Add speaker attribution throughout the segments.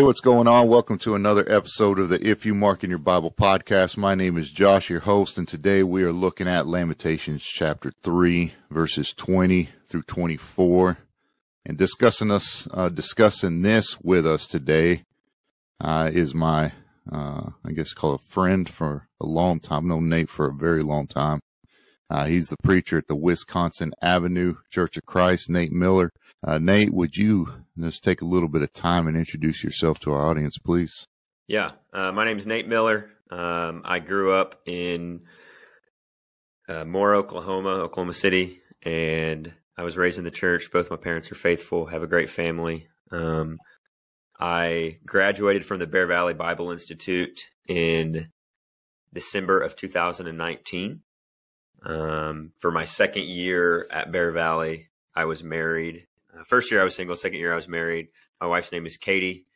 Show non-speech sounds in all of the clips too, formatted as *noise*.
Speaker 1: Hey, what's going on? Welcome to another episode of the If You Mark in Your Bible podcast. My name is Josh, your host, and today we are looking at Lamentations chapter 3, verses 20 through 24. And discussing us, uh, discussing this with us today, uh, is my, uh, I guess call a friend for a long time. Known Nate for a very long time. Uh, he's the preacher at the Wisconsin Avenue Church of Christ, Nate Miller. Uh, Nate, would you just take a little bit of time and introduce yourself to our audience, please?
Speaker 2: Yeah, uh, my name is Nate Miller. Um, I grew up in uh, Moore, Oklahoma, Oklahoma City, and I was raised in the church. Both my parents are faithful, have a great family. Um, I graduated from the Bear Valley Bible Institute in December of 2019. Um, for my second year at Bear Valley, I was married first year I was single. Second year I was married. My wife's name is Katie,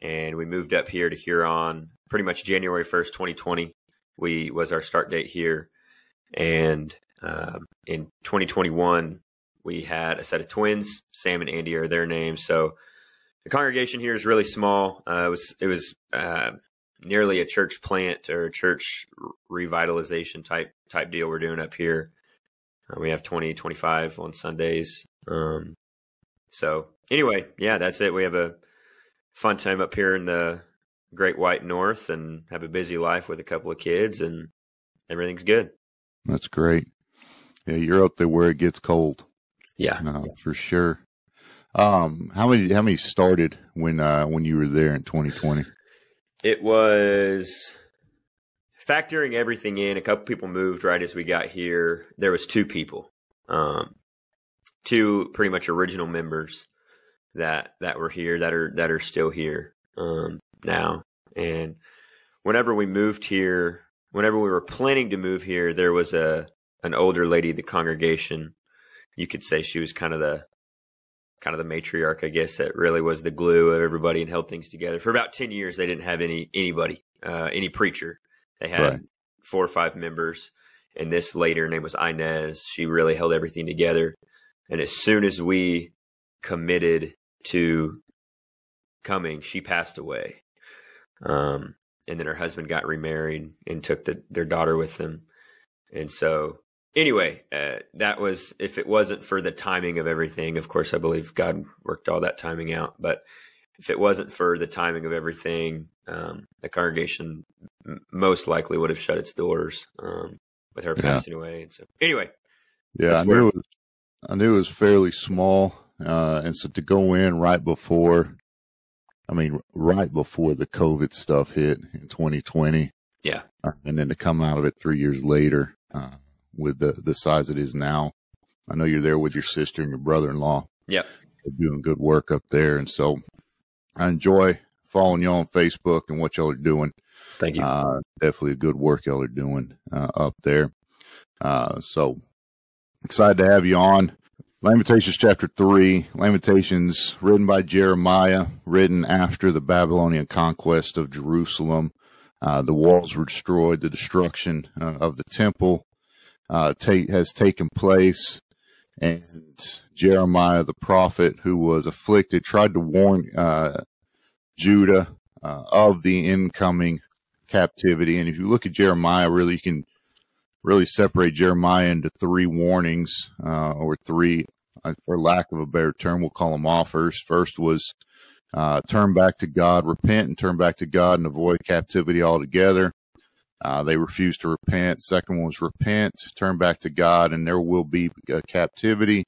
Speaker 2: and we moved up here to Huron pretty much January first, 2020. We was our start date here, and um, in 2021 we had a set of twins. Sam and Andy are their names. So the congregation here is really small. Uh, it was it was uh, nearly a church plant or church revitalization type type deal we're doing up here. Uh, we have 20, 25 on Sundays. Um, so anyway, yeah, that's it. We have a fun time up here in the Great White North and have a busy life with a couple of kids, and everything's good.
Speaker 1: That's great. Yeah, you're up there where it gets cold.
Speaker 2: Yeah,
Speaker 1: uh, for sure. Um, how many how many started when uh when you were there in 2020?
Speaker 2: It was factoring everything in. A couple people moved right as we got here. There was two people. Um, two pretty much original members that that were here that are that are still here um, now. And whenever we moved here, whenever we were planning to move here, there was a an older lady, the congregation. You could say she was kind of the kind of the matriarch, I guess, that really was the glue of everybody and held things together. For about ten years, they didn't have any anybody, uh, any preacher. They had right. four or five members, and this later name was Inez. She really held everything together. And as soon as we committed to coming, she passed away. Um, and then her husband got remarried and took the, their daughter with them. And so, anyway, uh, that was, if it wasn't for the timing of everything, of course, I believe God worked all that timing out. But if it wasn't for the timing of everything, um, the congregation most likely would have shut its doors um, with her yeah. passing away. And so, anyway,
Speaker 1: yeah, I knew it was I knew it was fairly small, uh, and so to go in right before, I mean, right before the COVID stuff hit in 2020,
Speaker 2: yeah,
Speaker 1: uh, and then to come out of it three years later uh, with the the size it is now. I know you're there with your sister and your brother-in-law.
Speaker 2: Yeah,
Speaker 1: doing good work up there, and so I enjoy following y'all on Facebook and what y'all are doing.
Speaker 2: Thank you.
Speaker 1: Uh, definitely a good work y'all are doing uh, up there. Uh, so Excited to have you on. Lamentations chapter 3, Lamentations written by Jeremiah, written after the Babylonian conquest of Jerusalem. Uh, the walls were destroyed, the destruction uh, of the temple uh, ta- has taken place, and Jeremiah the prophet, who was afflicted, tried to warn uh, Judah uh, of the incoming captivity. And if you look at Jeremiah, really, you can really separate Jeremiah into three warnings, uh, or three, uh, for lack of a better term, we'll call them offers. First was uh, turn back to God, repent and turn back to God and avoid captivity altogether. Uh, they refused to repent. Second one was repent, turn back to God, and there will be a captivity,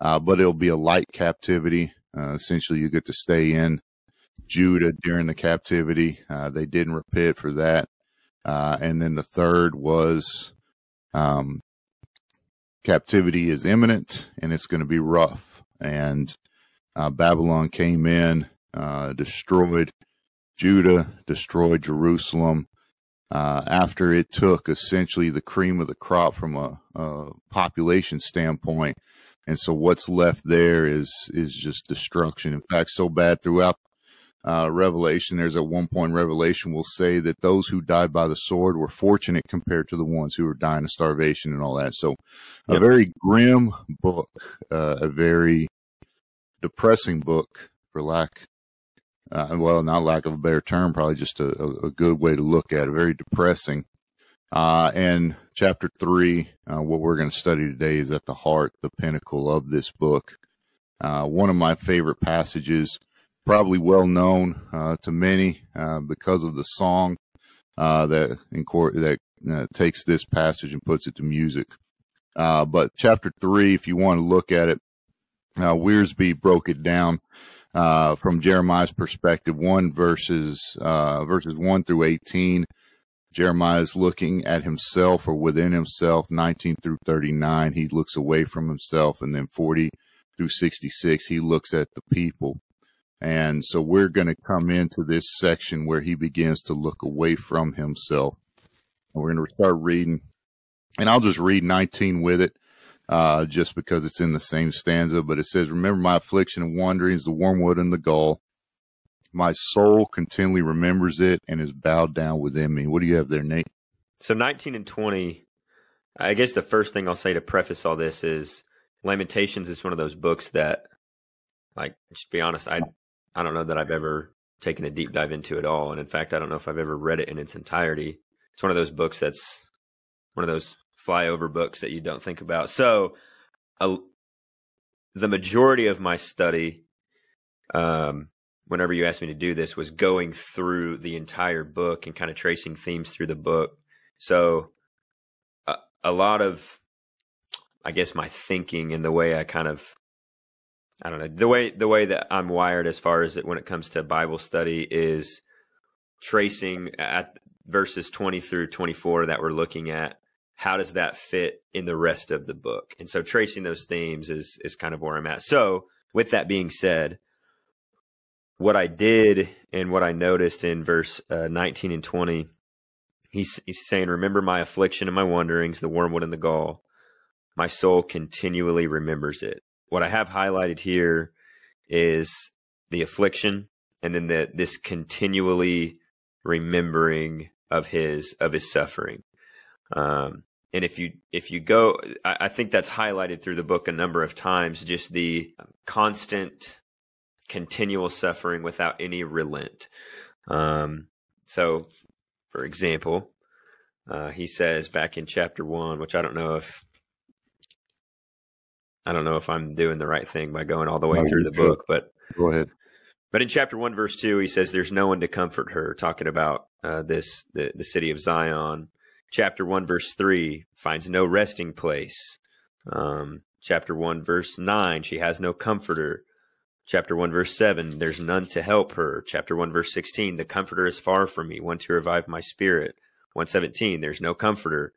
Speaker 1: uh, but it'll be a light captivity. Uh, essentially, you get to stay in Judah during the captivity. they didn't repent for that. and then the third was um, captivity is imminent and it's going to be rough. And uh, Babylon came in, uh, destroyed Judah, destroyed Jerusalem. Uh, after it took essentially the cream of the crop from a, a, population standpoint, and so what's left there is is just destruction. In fact, so bad throughout uh, Revelation, there's at one point Revelation will say that those who died by the sword were fortunate compared to the ones who were dying of starvation and all that. So, yep. a very grim book, uh, a very depressing book, for lack Uh, well, not lack of a better term, probably just a, a, good way to look at it. Very depressing. Uh, and chapter three, uh, what we're going to study today is at the heart, the pinnacle of this book. Uh, one of my favorite passages, probably well known uh, to many uh, because of the song that that takes this passage and puts it to music. but chapter three, if you want to look at it, uh, Wiersbe broke it down uh, from Jeremiah's perspective, one verses uh, verses one through eighteen. Jeremiah is looking at himself or within himself. Nineteen through thirty nine, he looks away from himself, and then forty through sixty six, he looks at the people. And so we're going to come into this section where he begins to look away from himself. And we're going to start reading, and I'll just read 19 with it uh, just because it's in the same stanza. But it says, Remember my affliction and wanderings, the wormwood and the gall. My soul continually remembers it and is bowed down within me. What do you have there, Nate?
Speaker 2: So 19 and 20, I guess the first thing I'll say to preface all this is Lamentations is one of those books that, like, just be honest, I, I don't know that I've ever taken a deep dive into it all. And in fact, I don't know if I've ever read it in its entirety. It's one of those books that's one of those flyover books that you don't think about. So, the majority of my study, um, whenever you asked me to do this, was going through the entire book and kind of tracing themes through the book. So, a lot of, I guess, my thinking and the way I kind of, I don't know, the way the way that I'm wired as far as it when it comes to Bible study is tracing at verses 20 through 24 that we're looking at how does that fit in the rest of the book? And so tracing those themes is is kind of where I'm at. So with that being said, what I did and what I noticed in verse uh, 19 and 20, he's, he's saying, Remember my affliction and my wanderings, the wormwood and the gall. My soul continually remembers it. What I have highlighted here is the affliction and then the, this continually remembering of his of his suffering. Um, and if you if you go, I, I think that's highlighted through the book a number of times. Just the constant, continual suffering without any relent. Um, so, for example, uh, he says back in chapter one, which I don't know if I don't know if I'm doing the right thing by going all the way no, through the book, but
Speaker 1: go ahead.
Speaker 2: But in chapter one, verse two, he says, "There's no one to comfort her," talking about uh, this the the city of Zion. Chapter 1 verse 3 finds no resting place. Um, chapter 1 verse 9 she has no comforter. Chapter 1 verse 7 there's none to help her. Chapter 1 verse 16 the comforter is far from me one to revive my spirit. 117 there's no comforter.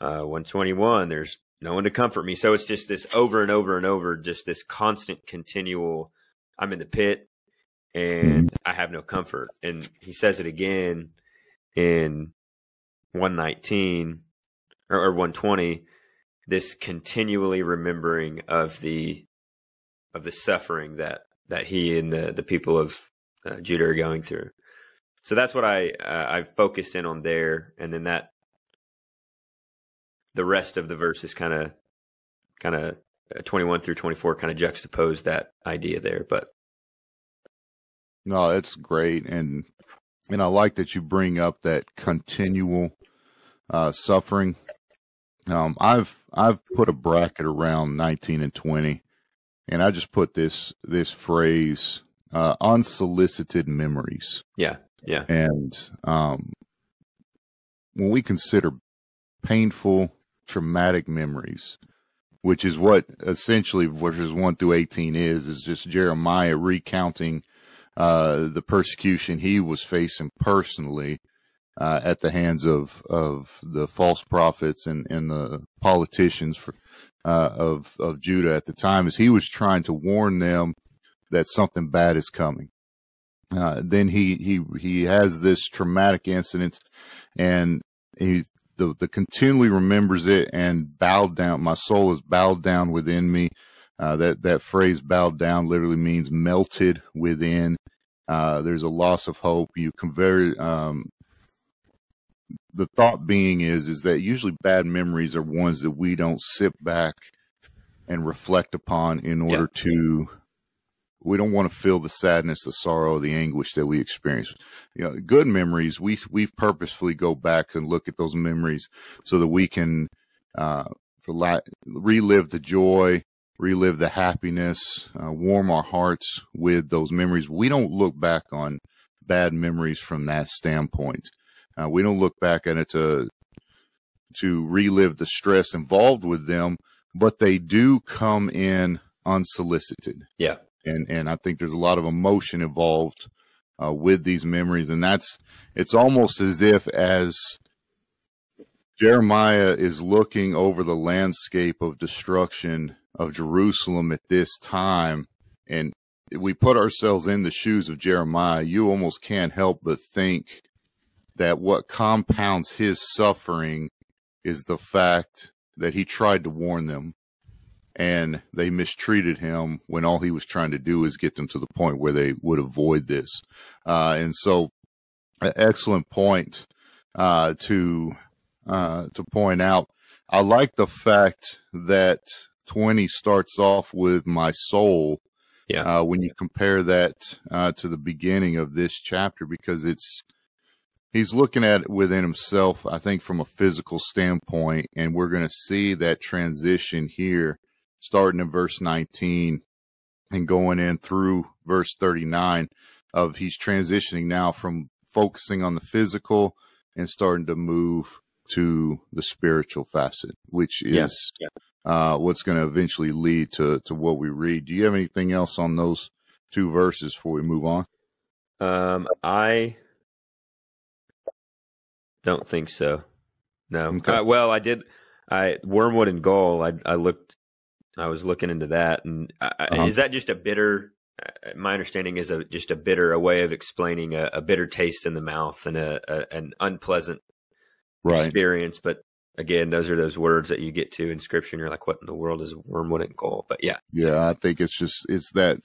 Speaker 2: Uh, 121 there's no one to comfort me. So it's just this over and over and over just this constant continual i'm in the pit and i have no comfort. And he says it again in 119 or, or 120 this continually remembering of the of the suffering that that he and the the people of uh, Judah are going through. So that's what I uh, I've focused in on there, and then that the rest of the verses kind of kind of uh, 21 through 24 kind of juxtapose that idea there. But
Speaker 1: no, it's great, and and I like that you bring up that continual uh, suffering. Um, I've I've put a bracket around 19 and 20, and I just put this this phrase uh, unsolicited memories.
Speaker 2: Yeah, yeah.
Speaker 1: And um, when we consider painful, traumatic memories, which is what essentially verses 1 through 18 is, is just Jeremiah recounting uh, the persecution he was facing personally uh, at the hands of of the false prophets and, and the politicians for, uh, of of Judah at the time, as he was trying to warn them that something bad is coming. Uh, then he he he has this traumatic incident, and he the the continually remembers it and bowed down. My soul is bowed down within me. Uh, that that phrase "bowed down" literally means melted within. Uh, there's a loss of hope. You convert um, the thought being is is that usually bad memories are ones that we don't sit back and reflect upon in order yeah. to we don't want to feel the sadness, the sorrow, the anguish that we experience. You know, good memories, we we purposefully go back and look at those memories so that we can uh, for la- relive the joy, relive the happiness, uh, warm our hearts with those memories. We don't look back on bad memories from that standpoint. Uh, we don't look back at it to to relive the stress involved with them, but they do come in unsolicited.
Speaker 2: Yeah,
Speaker 1: and and I think there's a lot of emotion involved uh, with these memories, and that's it's almost as if as Jeremiah is looking over the landscape of destruction of Jerusalem at this time, and we put ourselves in the shoes of Jeremiah, you almost can't help but think that what compounds his suffering is the fact that he tried to warn them and they mistreated him when all he was trying to do is get them to the point where they would avoid this. Uh, and so, excellent point uh, to uh, to point out. I like the fact that 20 starts off with my soul.
Speaker 2: Yeah.
Speaker 1: Uh, when you compare that uh, to the beginning of this chapter, because it's he's looking at it within himself, I think, from a physical standpoint, and we're going to see that transition here starting in verse 19 and going in through verse 39 of he's transitioning now from focusing on the physical and starting to move to the spiritual facet, which is yeah. Uh, what's going to eventually lead to, to what we read. Do you have anything else on those two verses before we move on?
Speaker 2: Um, I don't think so. No. Okay. Uh, well, I did. I wormwood and gall. I I looked I was looking into that, and I, uh-huh. is that just a bitter? Uh, my understanding is a, just a bitter, a way of explaining a, a bitter taste in the mouth and a, a an unpleasant right. experience. But again, those are those words that you get to in scripture, and you're like, "What in the world is wormwood and gall?" But yeah,
Speaker 1: yeah, I think it's just it's that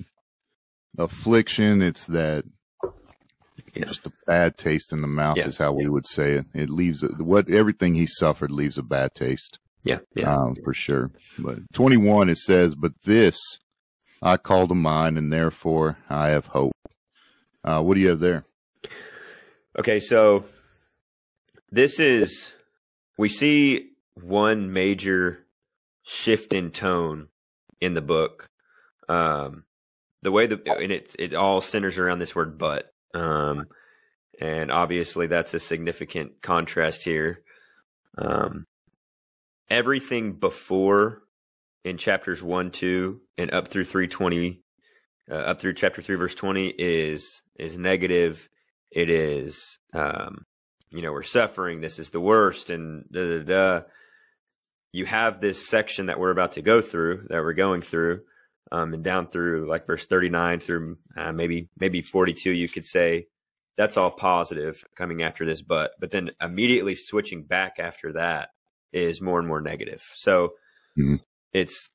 Speaker 1: affliction. It's that yeah. just a bad taste in the mouth yeah. is how we would say it. It leaves what everything he suffered leaves a bad taste.
Speaker 2: Yeah, yeah,
Speaker 1: um, for sure. But 21, it says, "But this I call to mind, and therefore I have hope." Uh, what do you have there?
Speaker 2: Okay, so this is we see one major shift in tone in the book. Um, the way that and it it all centers around this word "but," um, and obviously that's a significant contrast here. Um, everything before in chapters 1 2 and up through 320 uh, up through chapter 3 verse 20 is is negative. It is um you know we're suffering. This is the worst and da da da. You have this section that we're about to go through that we're going through um and down through like verse 39 through uh, maybe maybe 42 you could say. That's all positive coming after this but but then immediately switching back after that is more and more negative. So mm-hmm. it's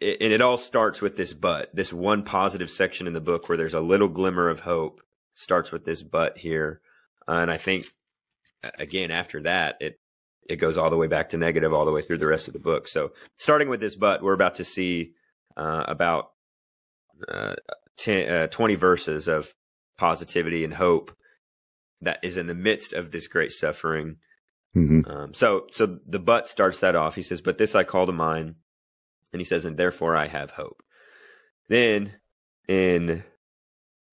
Speaker 2: it, and it all starts with this but this one positive section in the book where there's a little glimmer of hope starts with this but here uh, and i think again after that it it goes all the way back to negative all the way through the rest of the book so starting with this but we're about to see uh, about uh, 10, uh, 20 verses of positivity and hope that is in the midst of this great suffering Mm-hmm. Um, so, so the but starts that off. He says, "But this I call to mind," and he says, "And therefore I have hope." Then, in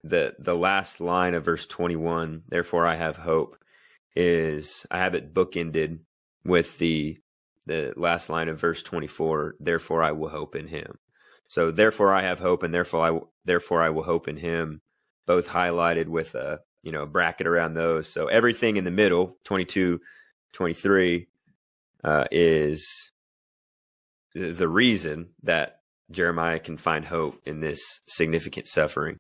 Speaker 2: the the last line of verse twenty one, "Therefore I have hope," is I have it bookended with the the last line of verse twenty four. Therefore I will hope in Him. So, therefore I have hope, and therefore I therefore I will hope in Him. Both highlighted with a you know bracket around those. So everything in the middle, twenty two 23 uh, is the reason that Jeremiah can find hope in this significant suffering.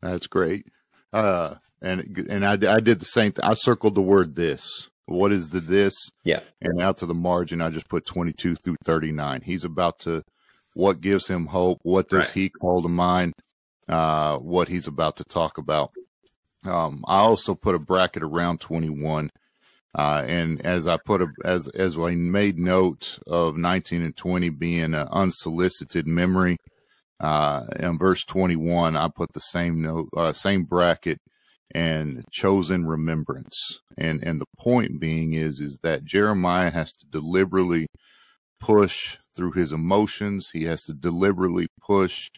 Speaker 1: That's great. Uh, and and I, I did the same thing. I circled the word this. What is the this?
Speaker 2: Yeah.
Speaker 1: And out to the margin, I just put 22 through 39. He's about to, what gives him hope? What does right. he call to mind? Uh, what he's about to talk about. Um, I also put a bracket around 21 uh, and as I put a, as as I made note of 19 and 20 being an unsolicited memory, Uh, in verse 21, I put the same note, uh, same bracket and chosen remembrance. And, and the point being is, is that Jeremiah has to deliberately push through his emotions. He has to deliberately push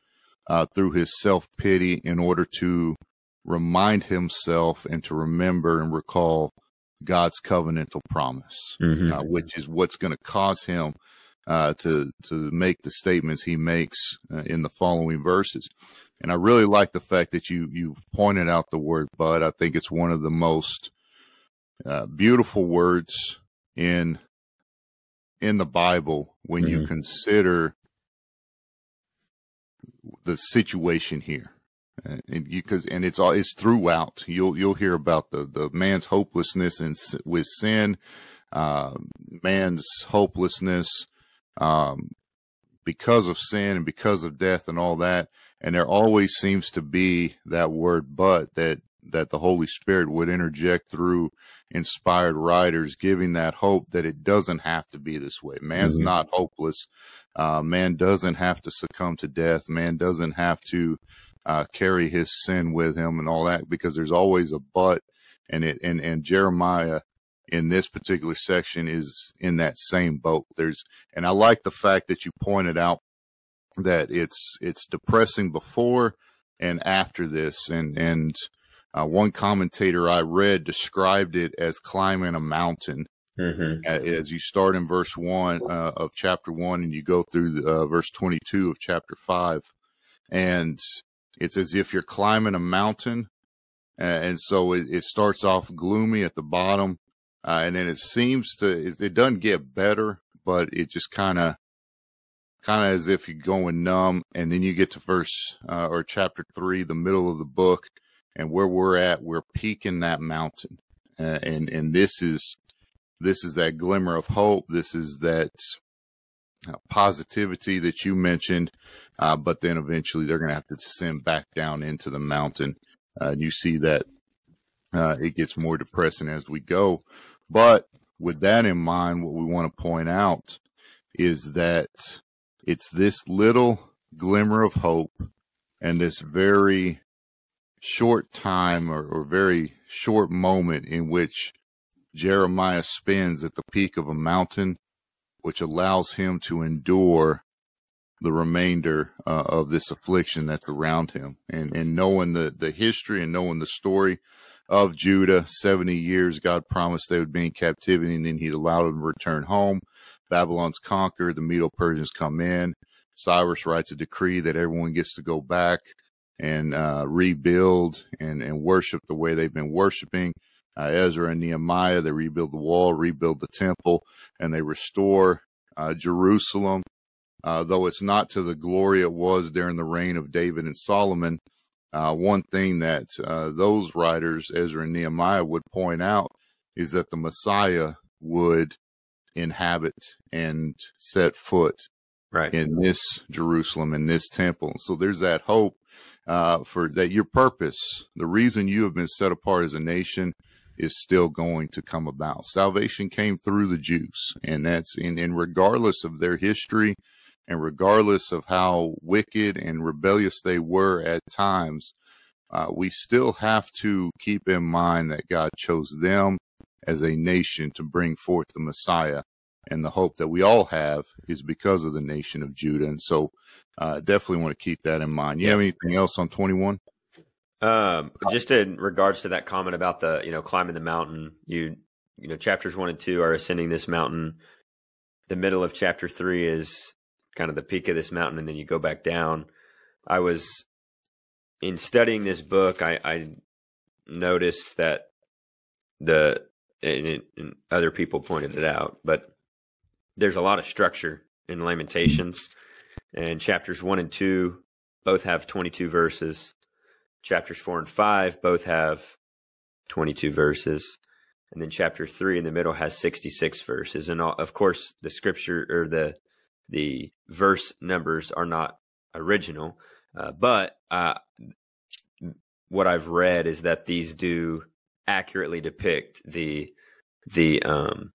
Speaker 1: uh, through his self pity in order to remind himself and to remember and recall God's covenantal promise, mm-hmm. uh, which is what's going to cause him uh, to to make the statements he makes uh, in the following verses. And I really like the fact that you you pointed out the word "but." I think it's one of the most uh, beautiful words in in the Bible when mm-hmm. you consider the situation here. Uh, and you cause, and it's all, it's throughout. You'll, you'll hear about the, the man's hopelessness and with sin, uh, man's hopelessness, um, because of sin and because of death and all that. And there always seems to be that word, but that, that the Holy Spirit would interject through inspired writers, giving that hope that it doesn't have to be this way. Man's mm-hmm. not hopeless. Uh, man doesn't have to succumb to death. Man doesn't have to uh, carry his sin with him and all that because there's always a but. And it and and Jeremiah in this particular section is in that same boat. There's and I like the fact that you pointed out that it's it's depressing before and after this and and uh, one commentator I read described it as climbing a mountain. Mm-hmm. As you start in verse one uh, of chapter one and you go through the, uh, verse 22 of chapter five, and it's as if you're climbing a mountain. and so it, it, starts off gloomy at the bottom, uh, and then it seems to, it, it doesn't get better, but it just kind of, kind of as if you're going numb. And then you get to verse, uh, or chapter three, the middle of the book, and where we're at, we're peaking that mountain. Uh, and, and this is, this is that glimmer of hope. This is that positivity that you mentioned. Uh, but then eventually they're going to have to descend back down into the mountain. Uh, and you see that uh, it gets more depressing as we go. But with that in mind, what we want to point out is that it's this little glimmer of hope and this very short time or, or very short moment in which Jeremiah spends at the peak of a mountain, which allows him to endure the remainder uh, of this affliction that's around him. And, and knowing the, the history and knowing the story of Judah, 70 years, God promised they would be in captivity and then he'd allow them to return home. Babylon's conquered, the Medo Persians come in. Cyrus writes a decree that everyone gets to go back and uh, rebuild and, and worship the way they've been worshiping. Uh, Ezra and Nehemiah, they rebuild the wall, rebuild the temple, and they restore uh, Jerusalem. Uh, though it's not to the glory it was during the reign of David and Solomon, uh, one thing that uh, those writers, Ezra and Nehemiah, would point out is that the Messiah would inhabit and set foot right. in this Jerusalem, in this temple. So there's that hope uh, for that your purpose, the reason you have been set apart as a nation is still going to come about. Salvation came through the Jews, and that's in, and regardless of their history and regardless of how wicked and rebellious they were at times, uh, we still have to keep in mind that God chose them as a nation to bring forth the Messiah. And the hope that we all have is because of the nation of Judah. And so uh, definitely want to keep that in mind. You have anything else on 21?
Speaker 2: Um, just in regards to that comment about the, you know, climbing the mountain, you, you know, chapters one and two are ascending this mountain. The middle of chapter three is kind of the peak of this mountain, and then you go back down. I was in studying this book, I, I noticed that the and, and, other people pointed it out, but there's a lot of structure in Lamentations. And chapters one and two both have 22 verses. Chapters four and five both have 22 verses. And then chapter three in the middle has 66 verses. And all, of course, the scripture or the, the verse numbers are not original. Uh, but, uh, what I've read is that these do accurately depict the, the, um,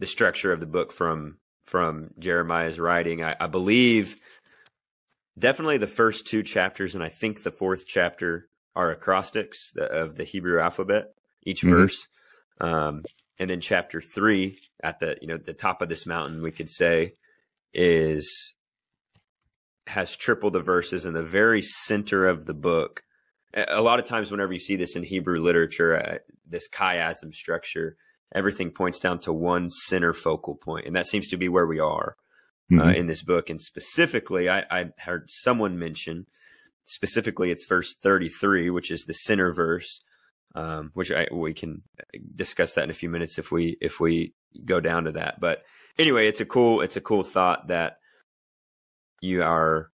Speaker 2: the structure of the book from from Jeremiah's writing. I, I believe definitely the first two chapters, and I think the fourth chapter are acrostics of the Hebrew alphabet, each mm-hmm. verse. Um, and then chapter three at the you know the top of this mountain, we could say, is has triple the verses in the very center of the book. A lot of times, whenever you see this in Hebrew literature, uh, this chiasm structure, everything points down to one center focal point, and that seems to be where we are mm-hmm. uh, in this book. And specifically, I, I, heard someone mention specifically it's verse thirty-three, which is the center verse, um, which I, we can discuss that in a few minutes if we if we go down to that. But anyway, it's a cool it's a cool thought that you are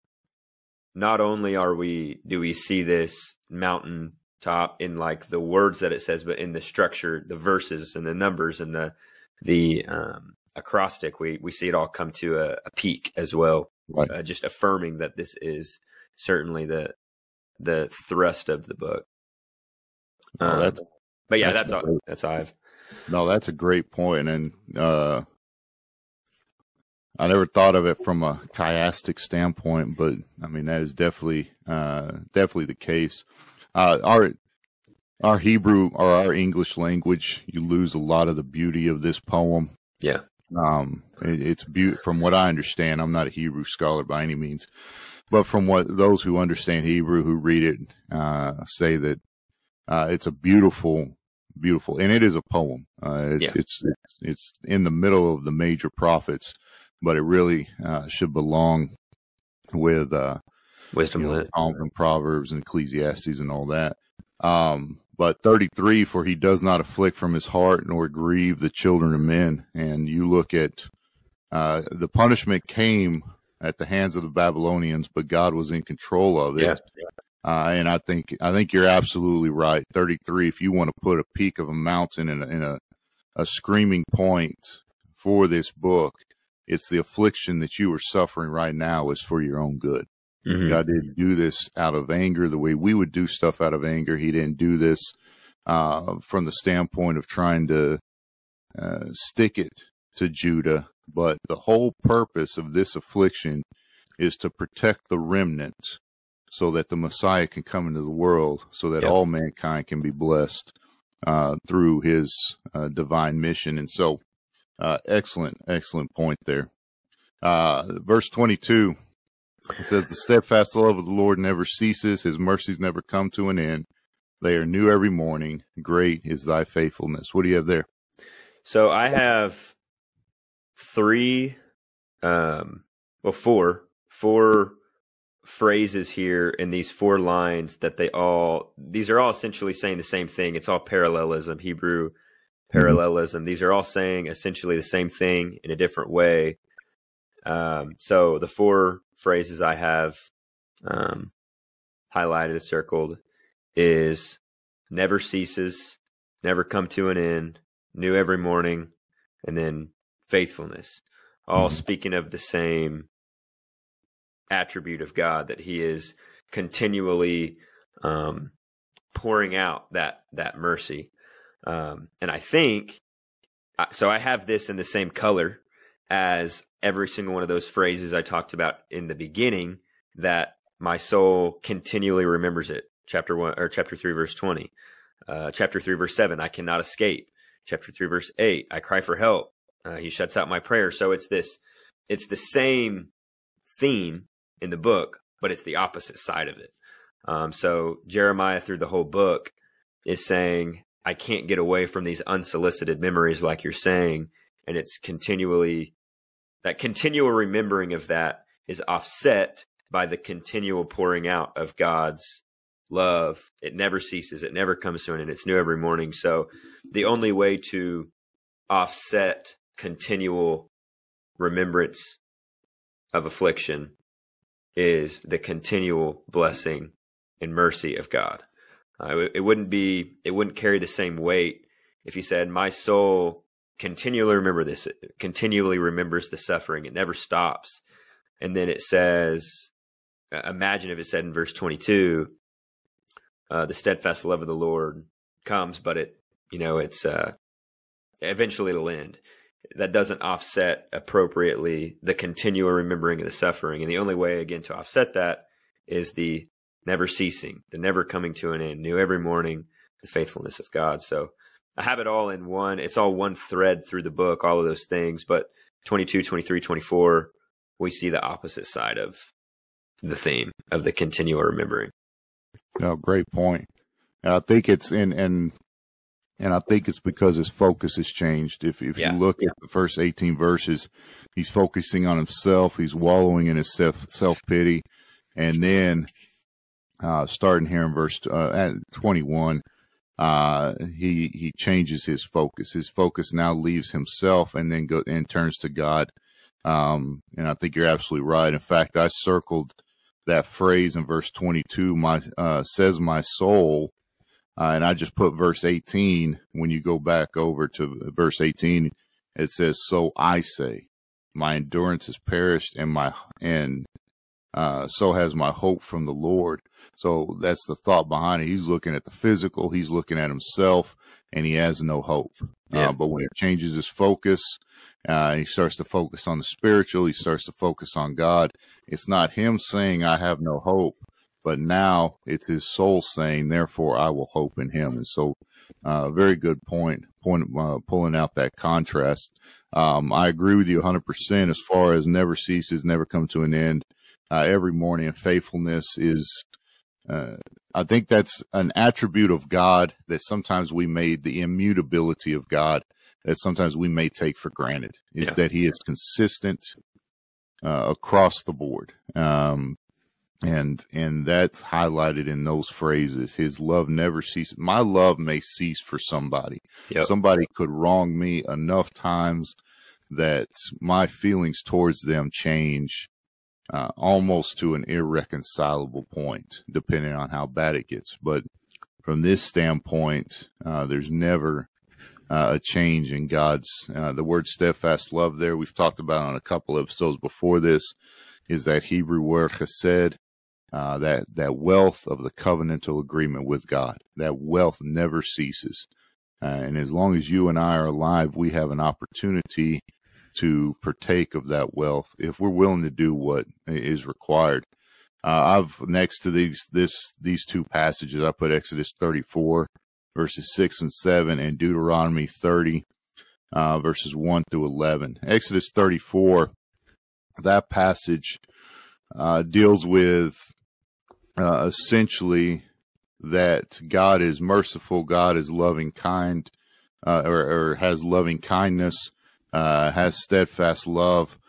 Speaker 2: not only are we do we see this mountain top in like the words that it says, but in the structure, the verses and the numbers and the the um, acrostic, we we see it all come to a, a peak as well. Right. Uh, just affirming that this is certainly the the thrust of the book.
Speaker 1: Um, that's,
Speaker 2: but yeah, that's that's, all, that's I've.
Speaker 1: No, that's a great point, and uh, I never thought of it from a chiastic standpoint, but I mean that is definitely uh, definitely the case. Uh, our our Hebrew or our English language, you lose a lot of the beauty of this poem.
Speaker 2: Yeah.
Speaker 1: Um, it, it's be- from what I understand. I'm not a Hebrew scholar by any means, but from what those who understand Hebrew who read it uh, say that uh, it's a beautiful, beautiful, and it is a poem. Uh, it's, yeah. it's, it's it's in the middle of the major prophets but it really uh, should belong with uh,
Speaker 2: wisdom, you know,
Speaker 1: Psalms and Proverbs and Ecclesiastes and all that. Um, but 33, for he does not afflict from his heart nor grieve the children of men. And you look at uh, the punishment came at the hands of the Babylonians, but God was in control of it. Yeah. Uh, and I think I think you're absolutely right. 33. If you want to put a peak of a mountain in a, in a, a screaming point for this book, it's the affliction that you are suffering right now is for your own good. Mm-hmm. God didn't do this out of anger the way we would do stuff out of anger. He didn't do this uh, from the standpoint of trying to uh, stick it to Judah. But the whole purpose of this affliction is to protect the remnant so that the Messiah can come into the world so that yep. all mankind can be blessed uh, through his uh, divine mission. And so uh, excellent, excellent point there. Uh, verse 22 it says, The steadfast love of the Lord never ceases, his mercies never come to an end. They are new every morning. Great is thy faithfulness. What do you have there?
Speaker 2: So I have three, um, well, four, four phrases here in these four lines that they all, these are all essentially saying the same thing. It's all parallelism, Hebrew parallelism. Mm-hmm. These are all saying essentially the same thing in a different way. Um, so the four phrases I have um, highlighted, circled, is never ceases, never come to an end, new every morning, and then faithfulness. All mm-hmm. speaking of the same attribute of God that He is continually um, pouring out that that mercy. Um, and I think so. I have this in the same color as every single one of those phrases I talked about in the beginning. That my soul continually remembers it. Chapter one or chapter three, verse twenty. Uh, chapter three, verse seven. I cannot escape. Chapter three, verse eight. I cry for help. Uh, he shuts out my prayer. So it's this. It's the same theme in the book, but it's the opposite side of it. Um, so Jeremiah, through the whole book, is saying, I can't get away from these unsolicited memories, like you're saying. And it's continually that continual remembering of that is offset by the continual pouring out of God's love. It never ceases. It never comes to an end. It's new every morning. So the only way to offset continual remembrance of affliction is the continual blessing and mercy of God. Uh, it, wouldn't be, it wouldn't carry the same weight if he said, "My soul continually remember this, it continually remembers the suffering. It never stops." And then it says, uh, imagine if it said in verse twenty-two, uh, "The steadfast love of the Lord comes, but it, you know, it's uh, eventually it'll end." that doesn't offset appropriately the continual remembering of the suffering. And the only way, again, to offset that is the never ceasing, the never coming to an end, new every morning, the faithfulness of God. So I have it all in one. It's all one thread through the book, all of those things. But 22, 23, 24, we see the opposite side of the theme of the continual remembering.
Speaker 1: No, great point. And I think it's in, and, and I think it's because his focus has changed. If, if yeah. you look yeah. at the first 18 verses, he's focusing on himself. He's wallowing in his self, self pity. And then, uh, starting here in verse, uh, at 21, uh, he, he changes his focus. His focus now leaves himself and then go and turns to God. Um, and I think you're absolutely right. In fact, I circled that phrase in verse 22, my, uh, says my soul. Uh, and I just put verse 18. When you go back over to verse 18, it says, so I say, my endurance has perished and my, and, uh, so has my hope from the Lord. So that's the thought behind it. He's looking at the physical, he's looking at himself, and he has no hope. Uh, yeah. Uh, but when he changes his focus, uh, he starts to focus on the spiritual, he starts to focus on God. It's not him saying, I have no hope, but now it's his soul saying, therefore I will hope in him. And so, uh, very good point, point, uh, pulling out that contrast. Um, I agree with you 100% as far as never ceases, never come to an end. Uh, every morning and faithfulness is uh, I think that's an attribute of God that sometimes we made the immutability of God that sometimes we may take for granted is yeah. that he is consistent uh, across the board. Um, and, and that's highlighted in those phrases. His love never ceases. My love may cease for somebody. Yep. Somebody could wrong me enough times that my feelings towards them change uh, almost to an irreconcilable point, depending on how bad it gets. But from this standpoint, uh, there's never uh, a change in God's. Uh, the word steadfast love there, we've talked about on a couple episodes before this, is that Hebrew word chesed, uh, that, that wealth of the covenantal agreement with God. That wealth never ceases. Uh, and as long as you and I are alive, we have an opportunity to partake of that wealth if we're willing to do what is required. Uh, I've next to these this these two passages I put Exodus 34 verses 6 and 7 and Deuteronomy 30 uh, verses 1 through 11. Exodus 34 that passage uh, deals with uh, essentially that God is merciful, God is loving kind, uh, or, or has loving kindness uh, has steadfast love.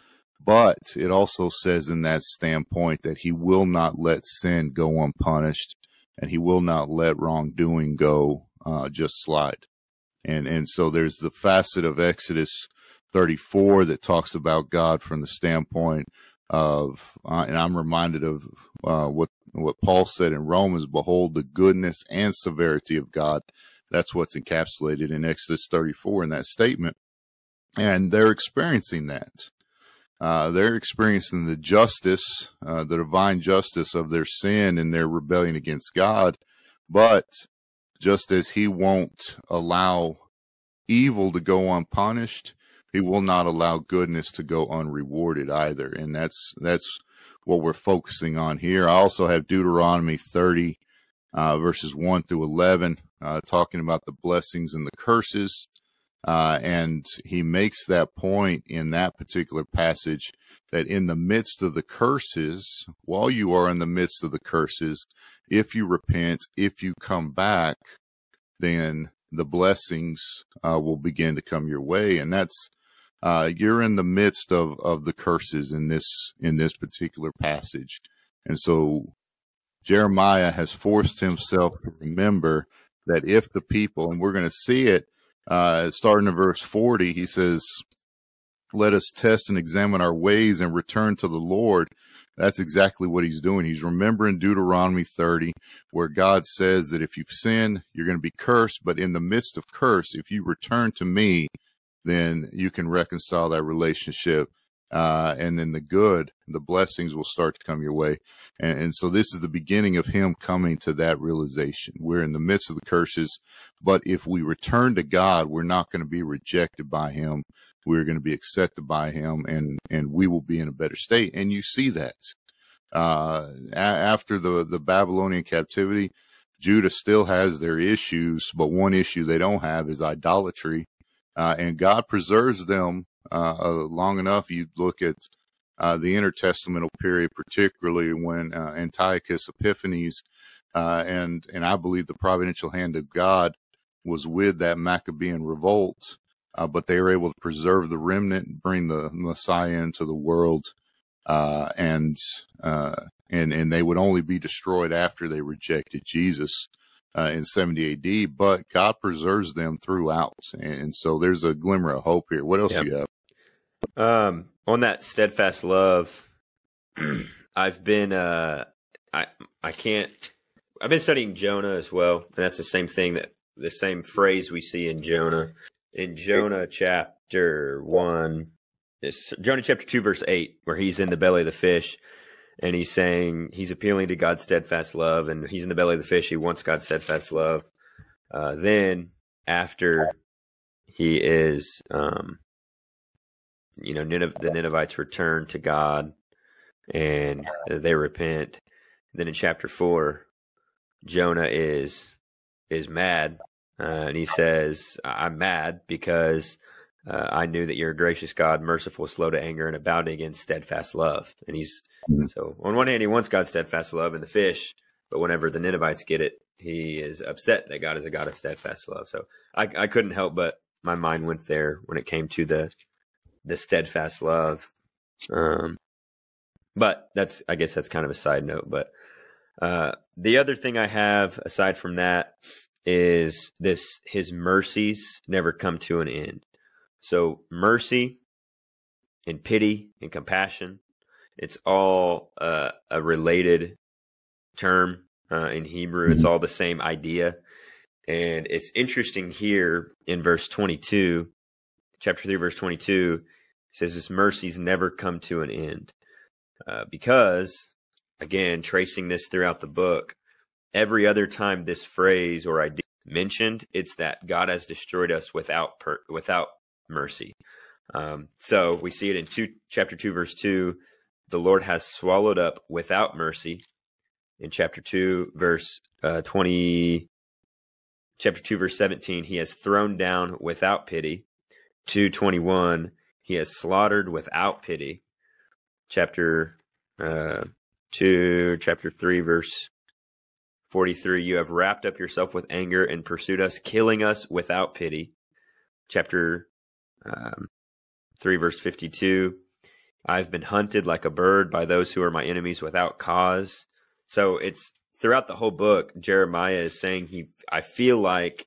Speaker 1: But it also says in that standpoint that he will not let sin go unpunished and he will not let wrongdoing go uh, just slide. And, and so there's the facet of Exodus 34 that talks about God from the standpoint of, uh, and I'm reminded of uh, what what Paul said in Romans: "Behold the goodness and severity of God." That's what's encapsulated in Exodus 34 in that statement and they're experiencing that. Uh, they're experiencing the justice, uh, the divine justice of their sin and their rebellion against God. But just as He won't allow evil to go unpunished, He will not allow goodness to go unrewarded either. And that's that's what we're focusing on here. I also have Deuteronomy 30, uh, verses 1 through 11, uh, talking about the blessings and the curses. Uh, and he makes that point in that particular passage that in the midst of the curses, while you are in the midst of the curses, if you repent, if you come back, then the blessings uh, will begin to come your way. And that's, uh, you're in the midst of, of the curses in this, in this particular passage. And so Jeremiah has forced himself to remember that if the people, and we're going to see it uh, starting in verse 40, he says, Let us test and examine our ways and return to the Lord. That's exactly what he's doing. He's remembering Deuteronomy 30, where God says that if you've sinned, you're going to be cursed. But in the midst of curse, if you return to me, then you can reconcile that relationship uh, and then the good, the blessings will start to come your way. And, and, so this is the beginning of him coming to that realization. We're in the midst of the curses, but if we return to God, we're not going to be rejected by him. We're going to be accepted by him and, and we will be in a better state. And you see that, uh, a- after the, the Babylonian captivity, Judah still has their issues, but one issue they don't have is idolatry. Uh, and God preserves them uh, uh, long enough. You look at uh, the intertestamental period, particularly when uh, Antiochus Epiphanes, uh, and and I believe the providential hand of God was with that Maccabean revolt, uh, but they were able to preserve the remnant, bring the Messiah into the world, and and and they would only be destroyed after they rejected Jesus. Uh, in 70 AD, but God preserves them throughout. And so there's a glimmer of hope here. What else yep. do you have?
Speaker 2: Um, on that steadfast love, *clears throat* I've been uh, I I can't. I've been studying Jonah as well, and that's the same thing that the same phrase we see in Jonah. In Jonah chapter one, it's Jonah chapter two, verse eight, where he's in the belly of the fish, and he's saying he's appealing to God's steadfast love, and he's in the belly of the fish. He wants God's steadfast love. Uh, then after he is um, you know, Nineveh, the Ninevites return to God and they repent. Then in chapter four, Jonah is is mad, uh, and he says, "I'm mad because uh, I knew that you're a gracious God, merciful, slow to anger, and abounding in steadfast love." And he's mm-hmm. so on one hand, he wants God's steadfast love in the fish, but whenever the Ninevites get it, he is upset that God is a God of steadfast love. So I, I couldn't help but my mind went there when it came to the the steadfast love. Um, but that's, I guess that's kind of a side note. But uh, the other thing I have aside from that is this: His mercies never come to an end. So mercy and pity and compassion, it's all uh, a related term uh, in Hebrew. It's mm-hmm. all the same idea. And it's interesting here in verse 22, chapter 3, verse 22, says his mercies never come to an end. Uh, because, again, tracing this throughout the book, every other time this phrase or idea mentioned, it's that God has destroyed us without per, without mercy. Um, so we see it in two, chapter 2, verse 2. The Lord has swallowed up without mercy. In chapter 2, verse uh, 20, chapter 2, verse 17, he has thrown down without pity. 221, he has slaughtered without pity. Chapter uh, 2, chapter 3, verse 43 You have wrapped up yourself with anger and pursued us, killing us without pity. Chapter um, 3, verse 52 I've been hunted like a bird by those who are my enemies without cause. So it's throughout the whole book, Jeremiah is saying he I feel like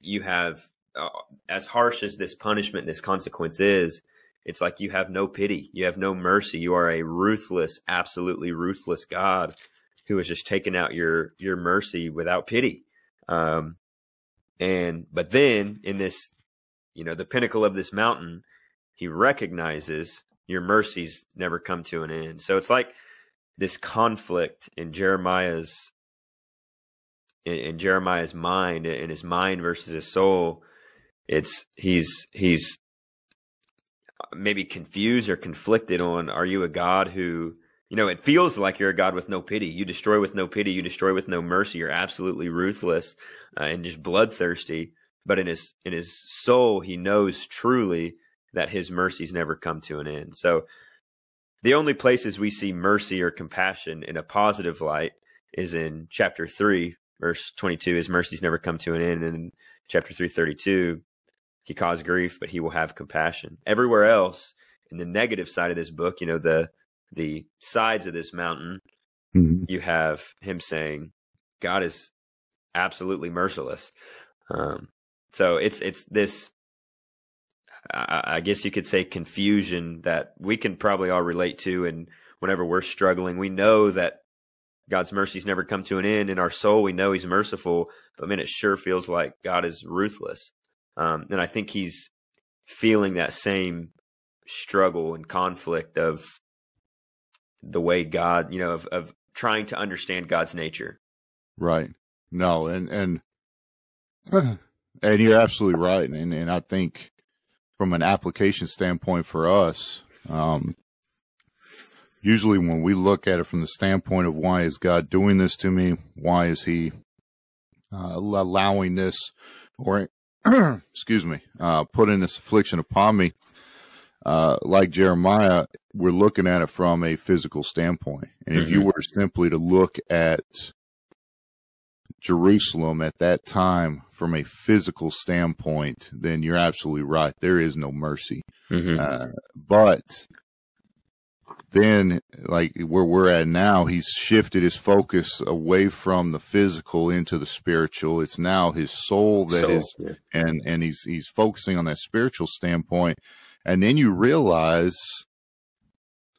Speaker 2: you have uh, as harsh as this punishment, this consequence is, it's like you have no pity, you have no mercy. You are a ruthless, absolutely ruthless God who has just taken out your your mercy without pity. Um, and but then in this, you know, the pinnacle of this mountain, he recognizes your mercies never come to an end. So it's like this conflict in Jeremiah's in, in Jeremiah's mind, in his mind versus his soul it's he's he's maybe confused or conflicted on are you a god who you know it feels like you're a god with no pity. You destroy with no pity. You destroy with no mercy. You're absolutely ruthless uh, and just bloodthirsty. But in his in his soul he knows truly that his mercies never come to an end. So the only places we see mercy or compassion in a positive light is in chapter 3 verse 22 his mercies never come to an end. And in chapter 332 he caused grief, but he will have compassion. Everywhere else, in the negative side of this book, you know, the the sides of this mountain, mm-hmm. you have him saying, God is absolutely merciless. Um, so it's it's this I, I guess you could say confusion that we can probably all relate to and whenever we're struggling, we know that God's mercies never come to an end. In our soul, we know He's merciful, but man, it sure feels like God is ruthless. Um, and I think he's feeling that same struggle and conflict of the way God, you know, of, of trying to understand God's nature.
Speaker 1: Right. No, and and *clears throat* and you're absolutely right, and and I think from an application standpoint for us, um, usually when we look at it from the standpoint of why is God doing this to me, why is He uh, allowing this, or *clears throat* excuse me, uh, putting this affliction upon me, uh, like Jeremiah, we're looking at it from a physical standpoint. And if mm-hmm. you were simply to look at Jerusalem at that time from a physical standpoint, then you're absolutely right. There is no mercy. Mm-hmm. Uh, but then, like where we're at now, he's shifted his focus away from the physical into the spiritual. It's now his soul that soul, is, yeah. and and he's he's focusing on that spiritual standpoint. And then you realize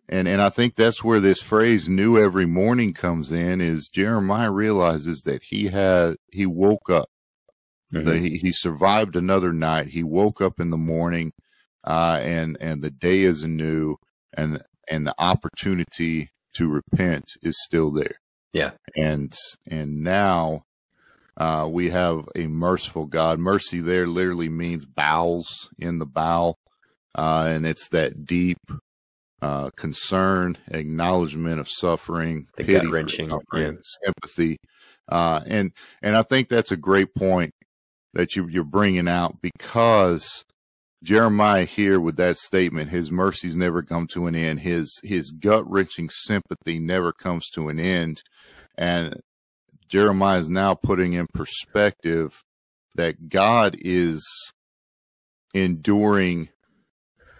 Speaker 1: and and I think that's where this phrase "new every morning" comes in. Is Jeremiah realizes that he had he woke up, mm-hmm. that he, he survived another night. He woke up in the morning, uh, and and the day is new and and the opportunity to repent is still there.
Speaker 2: Yeah,
Speaker 1: and and now uh, we have a merciful God. Mercy there literally means bowels in the bowel, uh, and it's that deep uh, concern, acknowledgement of suffering,
Speaker 2: the pity, wrenching,
Speaker 1: yeah. sympathy, uh, and and I think that's a great point that you, you're bringing out because Jeremiah here with that statement, his mercies never come to an end. His his gut wrenching sympathy never comes to an end, and Jeremiah is now putting in perspective that God is enduring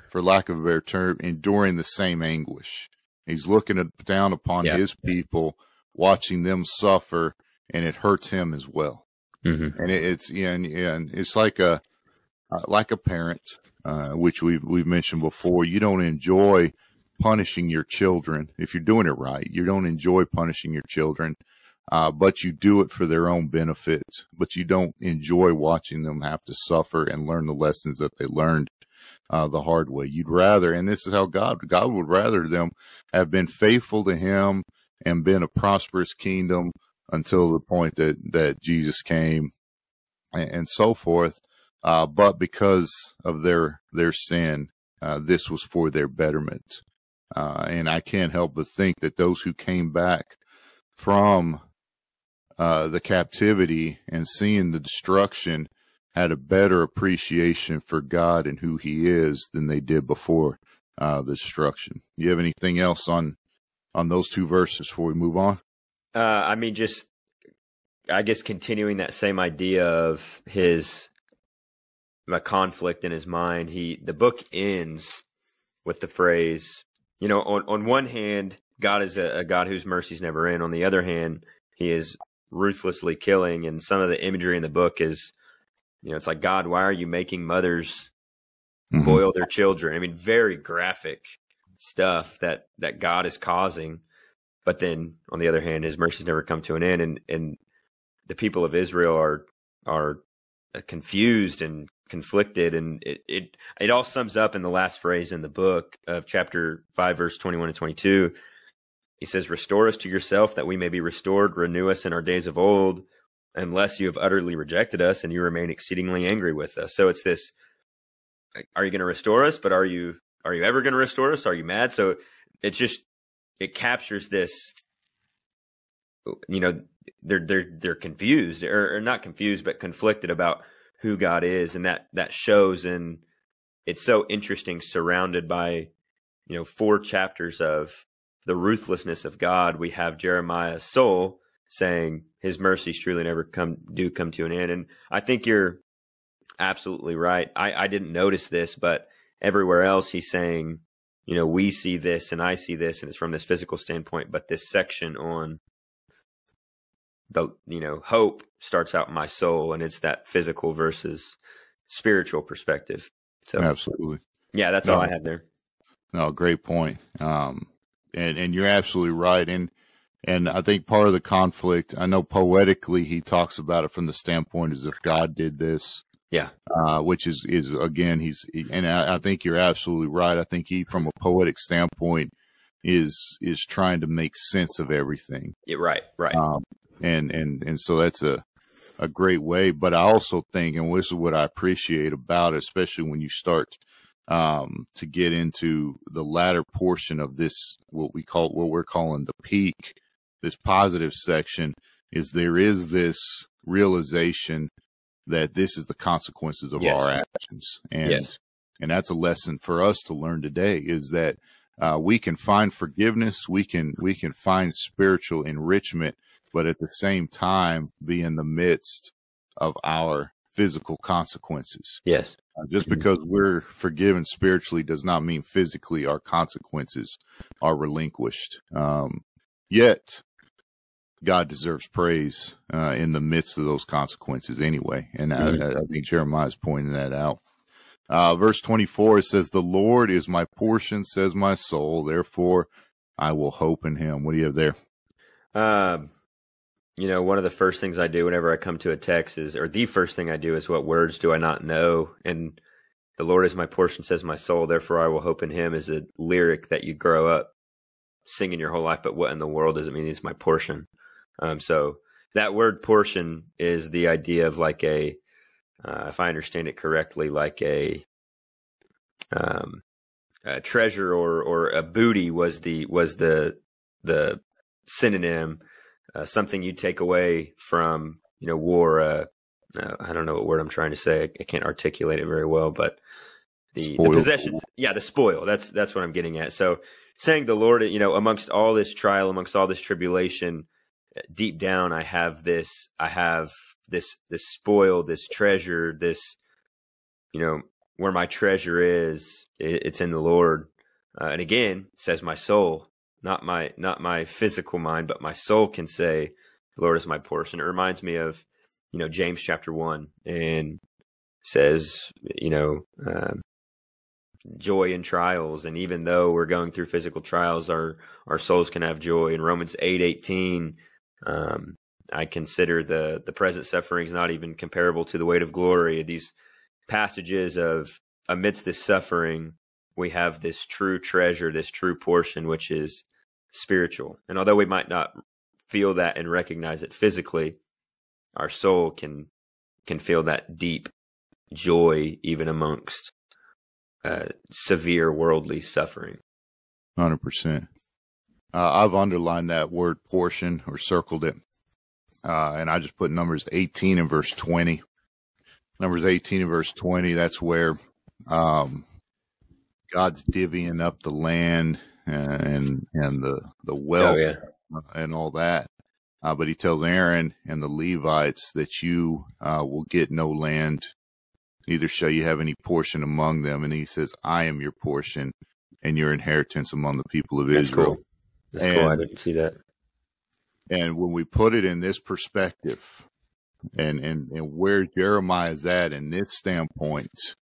Speaker 1: for lack of a better term, enduring the same anguish. He's looking down upon yeah. his people, watching them suffer, and it hurts him as well. Mm-hmm. And it, it's and, and it's like a uh, like a parent, uh, which we've we've mentioned before. You don't enjoy punishing your children if you're doing it right. You don't enjoy punishing your children, uh, but you do it for their own benefit. But you don't enjoy watching them have to suffer and learn the lessons that they learned uh, the hard way. You'd rather, and this is how God, God would rather them have been faithful to Him and been a prosperous kingdom until the point that that Jesus came, and, and so forth. Uh, but because of their their sin, uh, this was for their betterment. Uh, and I can't help but think that those who came back from uh, the captivity and seeing the destruction had a better appreciation for God and who He is than they did before uh, the destruction. You have anything else on on those two verses before we move on?
Speaker 2: Uh, I mean, just I guess continuing that same idea of his a conflict in his mind. He the book ends with the phrase, you know, on on one hand, God is a, a God whose mercies never end. On the other hand, He is ruthlessly killing, and some of the imagery in the book is you know, it's like God, why are you making mothers mm-hmm. boil their children? I mean, very graphic stuff that that God is causing. But then, on the other hand, His mercies never come to an end, and and the people of Israel are are confused and conflicted, and it it it all sums up in the last phrase in the book of chapter five, verse twenty one and twenty two. He says, "Restore us to yourself, that we may be restored. Renew us in our days of old." unless you have utterly rejected us and you remain exceedingly angry with us. So it's this are you going to restore us but are you are you ever going to restore us? Are you mad? So it's just it captures this you know they're they're they're confused or, or not confused but conflicted about who God is and that that shows and it's so interesting surrounded by you know four chapters of the ruthlessness of God we have Jeremiah's soul saying his mercies truly never come do come to an end. And I think you're absolutely right. I, I didn't notice this, but everywhere else he's saying, you know, we see this and I see this, and it's from this physical standpoint. But this section on the you know hope starts out in my soul, and it's that physical versus spiritual perspective. So
Speaker 1: absolutely,
Speaker 2: yeah, that's no, all I had there.
Speaker 1: No, great point. Um, and and you're absolutely right. And and I think part of the conflict, I know poetically he talks about it from the standpoint as if God did this.
Speaker 2: Yeah.
Speaker 1: Uh, which is, is again, he's, and I, I, think you're absolutely right. I think he, from a poetic standpoint, is, is trying to make sense of everything.
Speaker 2: Yeah, right, right.
Speaker 1: Um, and, and, and so that's a, a great way. But I also think, and this is what I appreciate about it, especially when you start, um, to get into the latter portion of this, what we call, what we're calling the peak, this positive section is there is this realization that this is the consequences of yes. our actions. And, yes. and that's a lesson for us to learn today is that, uh, we can find forgiveness. We can, we can find spiritual enrichment, but at the same time be in the midst of our physical consequences.
Speaker 2: Yes.
Speaker 1: Uh, just mm-hmm. because we're forgiven spiritually does not mean physically our consequences are relinquished. Um, yet God deserves praise uh, in the midst of those consequences anyway. And mm-hmm. I, I, think Jeremiah is pointing that out. Uh, verse 24, it says, The Lord is my portion, says my soul. Therefore, I will hope in him. What do you have there?
Speaker 2: Um, you know, one of the first things I do whenever I come to a text is, or the first thing I do is, what words do I not know? And the Lord is my portion, says my soul. Therefore, I will hope in him is a lyric that you grow up singing your whole life. But what in the world does it mean? It's my portion. Um, so that word portion is the idea of like a, uh, if I understand it correctly, like a, um, a treasure or or a booty was the was the the synonym, uh, something you take away from you know war. Uh, uh, I don't know what word I'm trying to say. I can't articulate it very well, but the, the possessions, yeah, the spoil. That's that's what I'm getting at. So saying the Lord, you know, amongst all this trial, amongst all this tribulation, deep down I have this I have this this spoil, this treasure, this you know where my treasure is, it's in the Lord. Uh, and again, says my soul, not my not my physical mind, but my soul can say, "The Lord is my portion." It reminds me of you know James chapter one and says you know um, joy in trials, and even though we're going through physical trials, our our souls can have joy. In Romans eight eighteen um, I consider the the present sufferings not even comparable to the weight of glory. These passages of amidst this suffering, we have this true treasure, this true portion, which is spiritual. And although we might not feel that and recognize it physically, our soul can can feel that deep joy even amongst uh, severe worldly suffering.
Speaker 1: Hundred percent. Uh, I've underlined that word portion or circled it. Uh, and I just put numbers 18 and verse 20. Numbers 18 and verse 20, that's where um, God's divvying up the land and and the the wealth oh, yeah. and all that. Uh, but he tells Aaron and the Levites that you uh, will get no land, neither shall you have any portion among them. And he says, I am your portion and your inheritance among the people of That's Israel.
Speaker 2: Cool. That's and, cool. I didn't see that.
Speaker 1: And when we put it in this perspective, and and and where Jeremiah is at in this standpoint,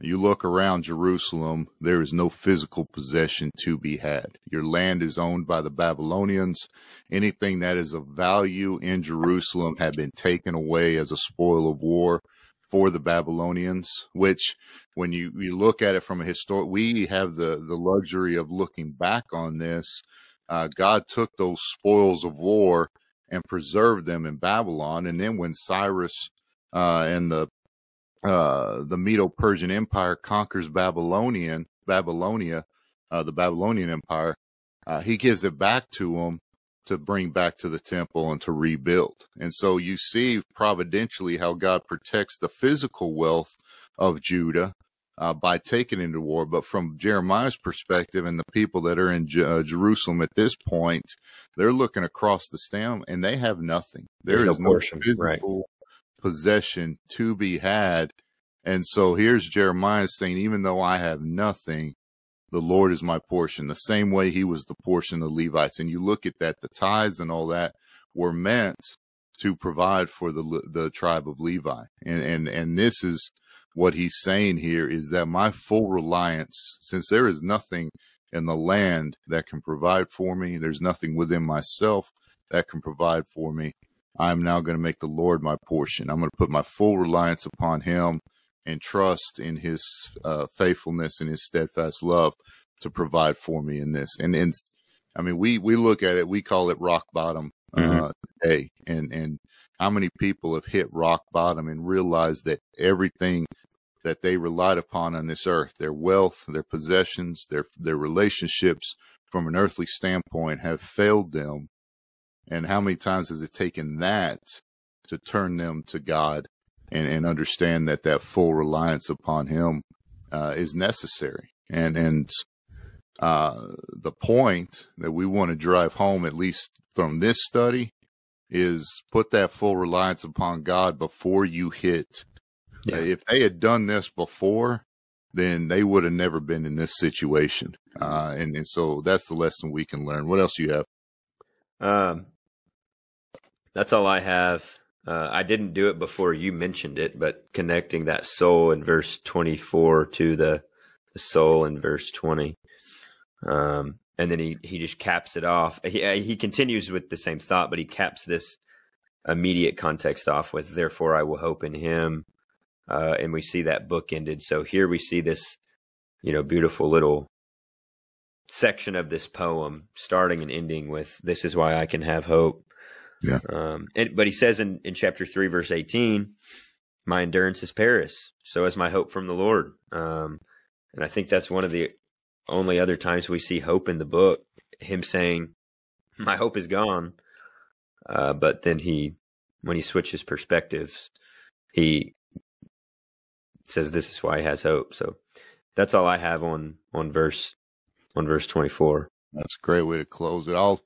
Speaker 1: you look around Jerusalem, there is no physical possession to be had. Your land is owned by the Babylonians. Anything that is of value in Jerusalem had been taken away as a spoil of war for the Babylonians, which when you, you look at it from a historic, we have the, the luxury of looking back on this. Uh, God took those spoils of war and preserved them in Babylon. And then when Cyrus, uh, and the, uh, the Medo-Persian Empire conquers Babylonian, Babylonia, uh, the Babylonian Empire, uh, he gives it back to them to bring back to the temple and to rebuild. And so you see providentially how God protects the physical wealth of Judah uh, by taking into war. But from Jeremiah's perspective and the people that are in J- uh, Jerusalem at this point, they're looking across the stem and they have nothing. There There's is no, portion, physical right. Possession to be had. And so here's Jeremiah saying, even though I have nothing, the Lord is my portion, the same way he was the portion of Levites. And you look at that, the tithes and all that were meant to provide for the the tribe of Levi. And and and this is what he's saying here is that my full reliance, since there is nothing in the land that can provide for me, there's nothing within myself that can provide for me. I'm now going to make the Lord my portion. I'm going to put my full reliance upon Him and trust in His uh, faithfulness and His steadfast love to provide for me in this. And and I mean, we we look at it, we call it rock bottom uh, mm-hmm. today, and and how many people have hit rock bottom and realized that everything that they relied upon on this earth, their wealth, their possessions, their their relationships, from an earthly standpoint, have failed them and how many times has it taken that to turn them to God and, and understand that that full reliance upon Him uh, is necessary? And and uh, the point that we want to drive home, at least from this study, is put that full reliance upon God before you hit. Yeah. Uh, if they had done this before, then they would have never been in this situation. Uh, and, and so that's the lesson we can learn. What else do you have?
Speaker 2: Um, that's all I have. Uh, I didn't do it before you mentioned it, but connecting that soul in verse 24 to the, the soul in verse 20. Um, and then he, he just caps it off. He, uh, he continues with the same thought, but he caps this immediate context off with, therefore I will hope in him. Uh, and we see that book ended. So here we see this, you know, beautiful little section of this poem starting and ending with, this is why I can have hope.
Speaker 1: Yeah.
Speaker 2: Um, and, but he says in, in chapter 3, verse 18, my endurance is perished, so is my hope from the Lord. Um, and I think that's one of the only other times we see hope in the book, him saying, my hope is gone. Uh, but then he, when he switches perspectives, he says this is why he has hope. So that's all I have on, on verse, on verse 24.
Speaker 1: That's a great way to close it. I'll,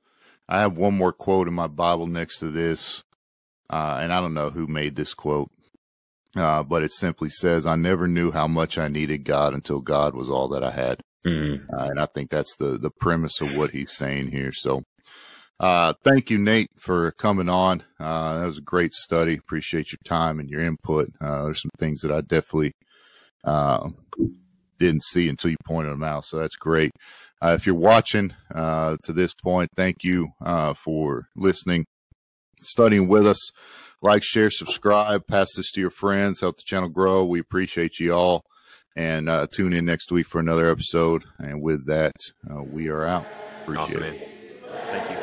Speaker 1: I have one more quote in my Bible next to this, uh, and I don't know who made this quote, uh, but it simply says, "I never knew how much I needed God until God was all that I had." Mm-hmm. Uh, and I think that's the the premise of what he's saying here. So, uh, thank you, Nate, for coming on. Uh, that was a great study. Appreciate your time and your input. Uh, there's some things that I definitely didn't see until you pointed them out. So that's great. Uh, if you're watching uh, to this point, thank you uh, for listening, studying with us. Like, share, subscribe, pass this to your friends, help the channel grow. We appreciate you all. And uh, tune in next week for another episode. And with that, uh, we are out. Appreciate awesome, it.